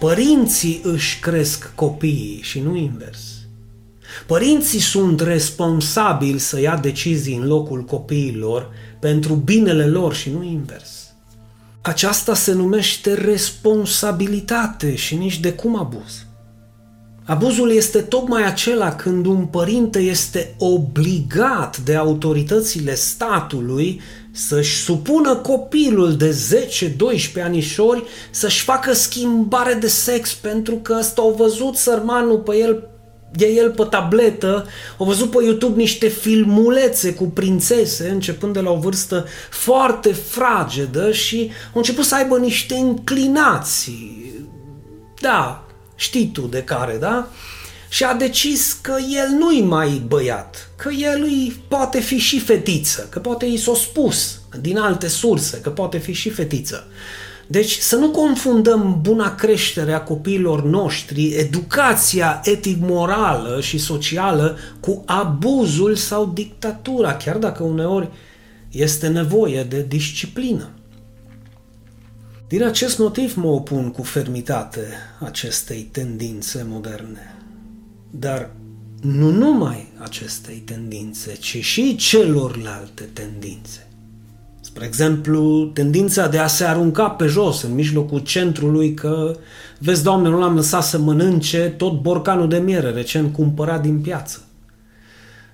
Părinții își cresc copiii și nu invers. Părinții sunt responsabili să ia decizii în locul copiilor pentru binele lor și nu invers. Aceasta se numește responsabilitate și nici de cum abuz. Abuzul este tocmai acela când un părinte este obligat de autoritățile statului să-și supună copilul de 10-12 anișori să-și facă schimbare de sex pentru că ăsta au văzut sărmanul pe el de el pe tabletă, au văzut pe YouTube niște filmulețe cu prințese, începând de la o vârstă foarte fragedă și au început să aibă niște inclinații. Da, știi tu de care, da? Și a decis că el nu-i mai băiat, că el îi poate fi și fetiță, că poate i s-o spus din alte surse, că poate fi și fetiță. Deci să nu confundăm buna creștere a copiilor noștri, educația etic-morală și socială cu abuzul sau dictatura, chiar dacă uneori este nevoie de disciplină. Din acest motiv mă opun cu fermitate acestei tendințe moderne. Dar nu numai acestei tendințe, ci și celorlalte tendințe. Spre exemplu, tendința de a se arunca pe jos în mijlocul centrului că, vezi, Doamne, nu l-am lăsat să mănânce tot borcanul de miere recent cumpărat din piață.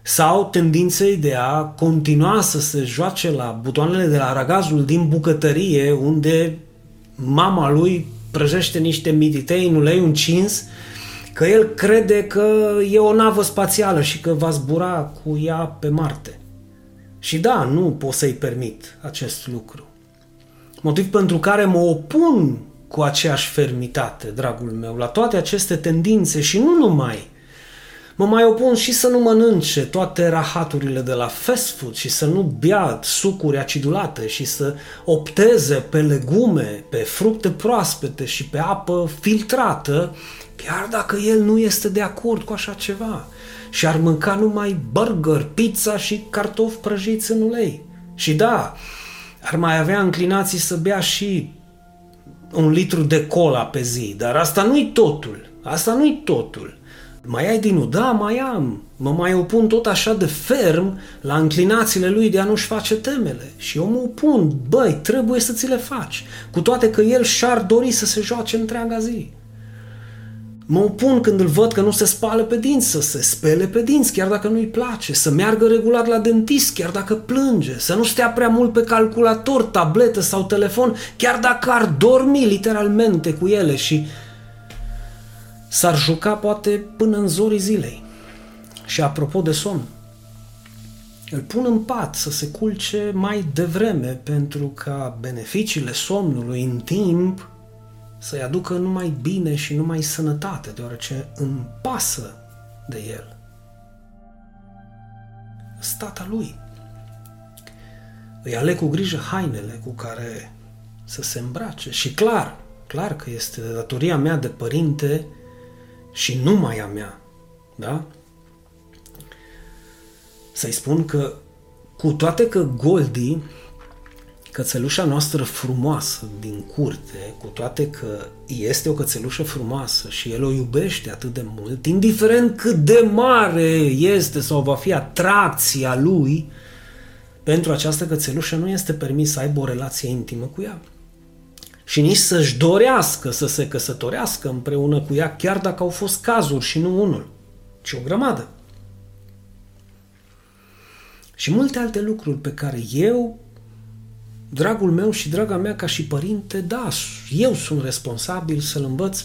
Sau tendinței de a continua să se joace la butoanele de la ragazul din bucătărie unde mama lui prăjește niște mititei în ulei încins că el crede că e o navă spațială și că va zbura cu ea pe Marte. Și da, nu pot să-i permit acest lucru. Motiv pentru care mă opun cu aceeași fermitate, dragul meu, la toate aceste tendințe și nu numai. Mă mai opun și să nu mănânce toate rahaturile de la fast food și să nu bea sucuri acidulate și să opteze pe legume, pe fructe proaspete și pe apă filtrată, chiar dacă el nu este de acord cu așa ceva și ar mânca numai burger, pizza și cartofi prăjiți în ulei. Și da, ar mai avea înclinații să bea și un litru de cola pe zi, dar asta nu-i totul. Asta nu-i totul. Mai ai din Da, mai am. Mă mai opun tot așa de ferm la înclinațiile lui de a nu-și face temele. Și eu mă opun. Băi, trebuie să ți le faci. Cu toate că el și-ar dori să se joace întreaga zi. Mă opun când îl văd că nu se spală pe dinți, să se spele pe dinți, chiar dacă nu-i place, să meargă regulat la dentist, chiar dacă plânge, să nu stea prea mult pe calculator, tabletă sau telefon, chiar dacă ar dormi literalmente cu ele și s-ar juca poate până în zorii zilei. Și apropo de somn, îl pun în pat să se culce mai devreme pentru ca beneficiile somnului în timp să-i aducă numai bine și numai sănătate, deoarece îmi pasă de el. Stata lui. Îi aleg cu grijă hainele cu care să se îmbrace și clar, clar că este datoria mea de părinte și numai a mea, da? Să-i spun că cu toate că Goldie cățelușa noastră frumoasă din curte, cu toate că este o cățelușă frumoasă și el o iubește atât de mult, indiferent cât de mare este sau va fi atracția lui, pentru această cățelușă nu este permis să aibă o relație intimă cu ea. Și nici să-și dorească să se căsătorească împreună cu ea, chiar dacă au fost cazuri și nu unul, ci o grămadă. Și multe alte lucruri pe care eu dragul meu și draga mea ca și părinte, da, eu sunt responsabil să-l învăț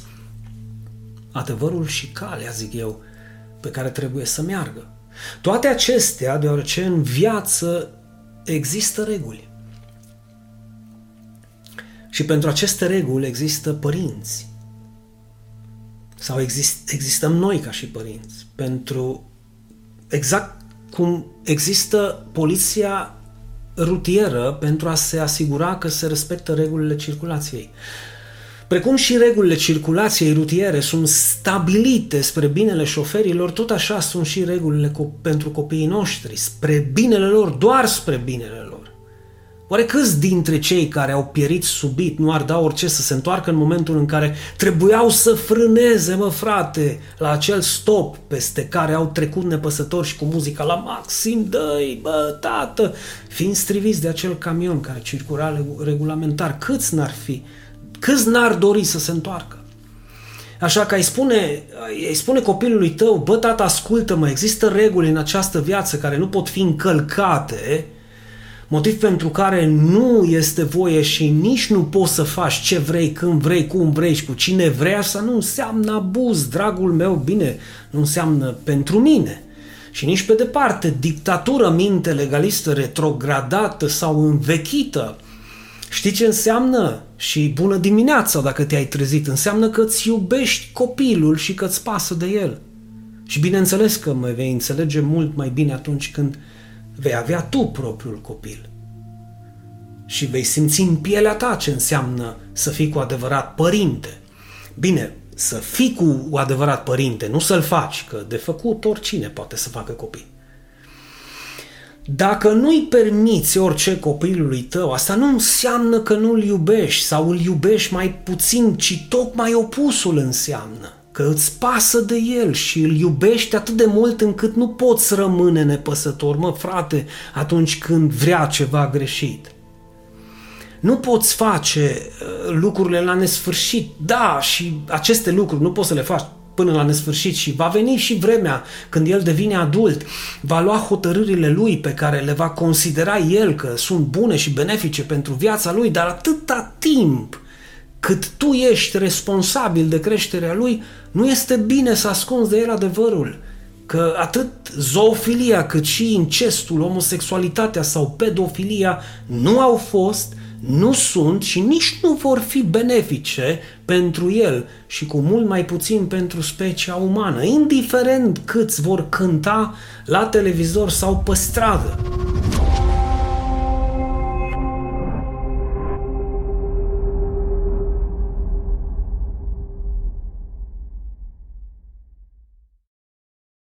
adevărul și calea, zic eu, pe care trebuie să meargă. Toate acestea, deoarece în viață există reguli. Și pentru aceste reguli există părinți. Sau exist, existăm noi ca și părinți. Pentru exact cum există poliția rutieră pentru a se asigura că se respectă regulile circulației. Precum și regulile circulației rutiere sunt stabilite spre binele șoferilor, tot așa sunt și regulile co- pentru copiii noștri, spre binele lor, doar spre binele lor. Oare câți dintre cei care au pierit subit nu ar da orice să se întoarcă în momentul în care trebuiau să frâneze, mă frate, la acel stop peste care au trecut nepăsători și cu muzica la maxim, dă bă, tată, fiind striviți de acel camion care circula regulamentar, câți n-ar fi, câți n-ar dori să se întoarcă? Așa că îi spune, îi spune copilului tău, bă, tata, ascultă-mă, există reguli în această viață care nu pot fi încălcate, motiv pentru care nu este voie și nici nu poți să faci ce vrei, când vrei, cum vrei și cu cine vrei, asta nu înseamnă abuz, dragul meu, bine, nu înseamnă pentru mine. Și nici pe departe, dictatură minte legalistă retrogradată sau învechită, Știi ce înseamnă? Și bună dimineața dacă te-ai trezit. Înseamnă că îți iubești copilul și că îți pasă de el. Și bineînțeles că mă vei înțelege mult mai bine atunci când vei avea tu propriul copil. Și vei simți în pielea ta ce înseamnă să fii cu adevărat părinte. Bine, să fii cu adevărat părinte, nu să-l faci, că de făcut oricine poate să facă copii. Dacă nu-i permiți orice copilului tău, asta nu înseamnă că nu-l iubești sau îl iubești mai puțin, ci tocmai opusul înseamnă. Că îți pasă de el și îl iubești atât de mult încât nu poți rămâne nepăsător, mă frate, atunci când vrea ceva greșit. Nu poți face uh, lucrurile la nesfârșit. Da, și aceste lucruri nu poți să le faci până la nesfârșit și va veni și vremea când el devine adult, va lua hotărârile lui pe care le va considera el că sunt bune și benefice pentru viața lui, dar atâta timp cât tu ești responsabil de creșterea lui, nu este bine să ascunzi de el adevărul că atât zoofilia cât și incestul, homosexualitatea sau pedofilia nu au fost nu sunt și nici nu vor fi benefice pentru el și cu mult mai puțin pentru specia umană, indiferent câți vor cânta la televizor sau pe stradă.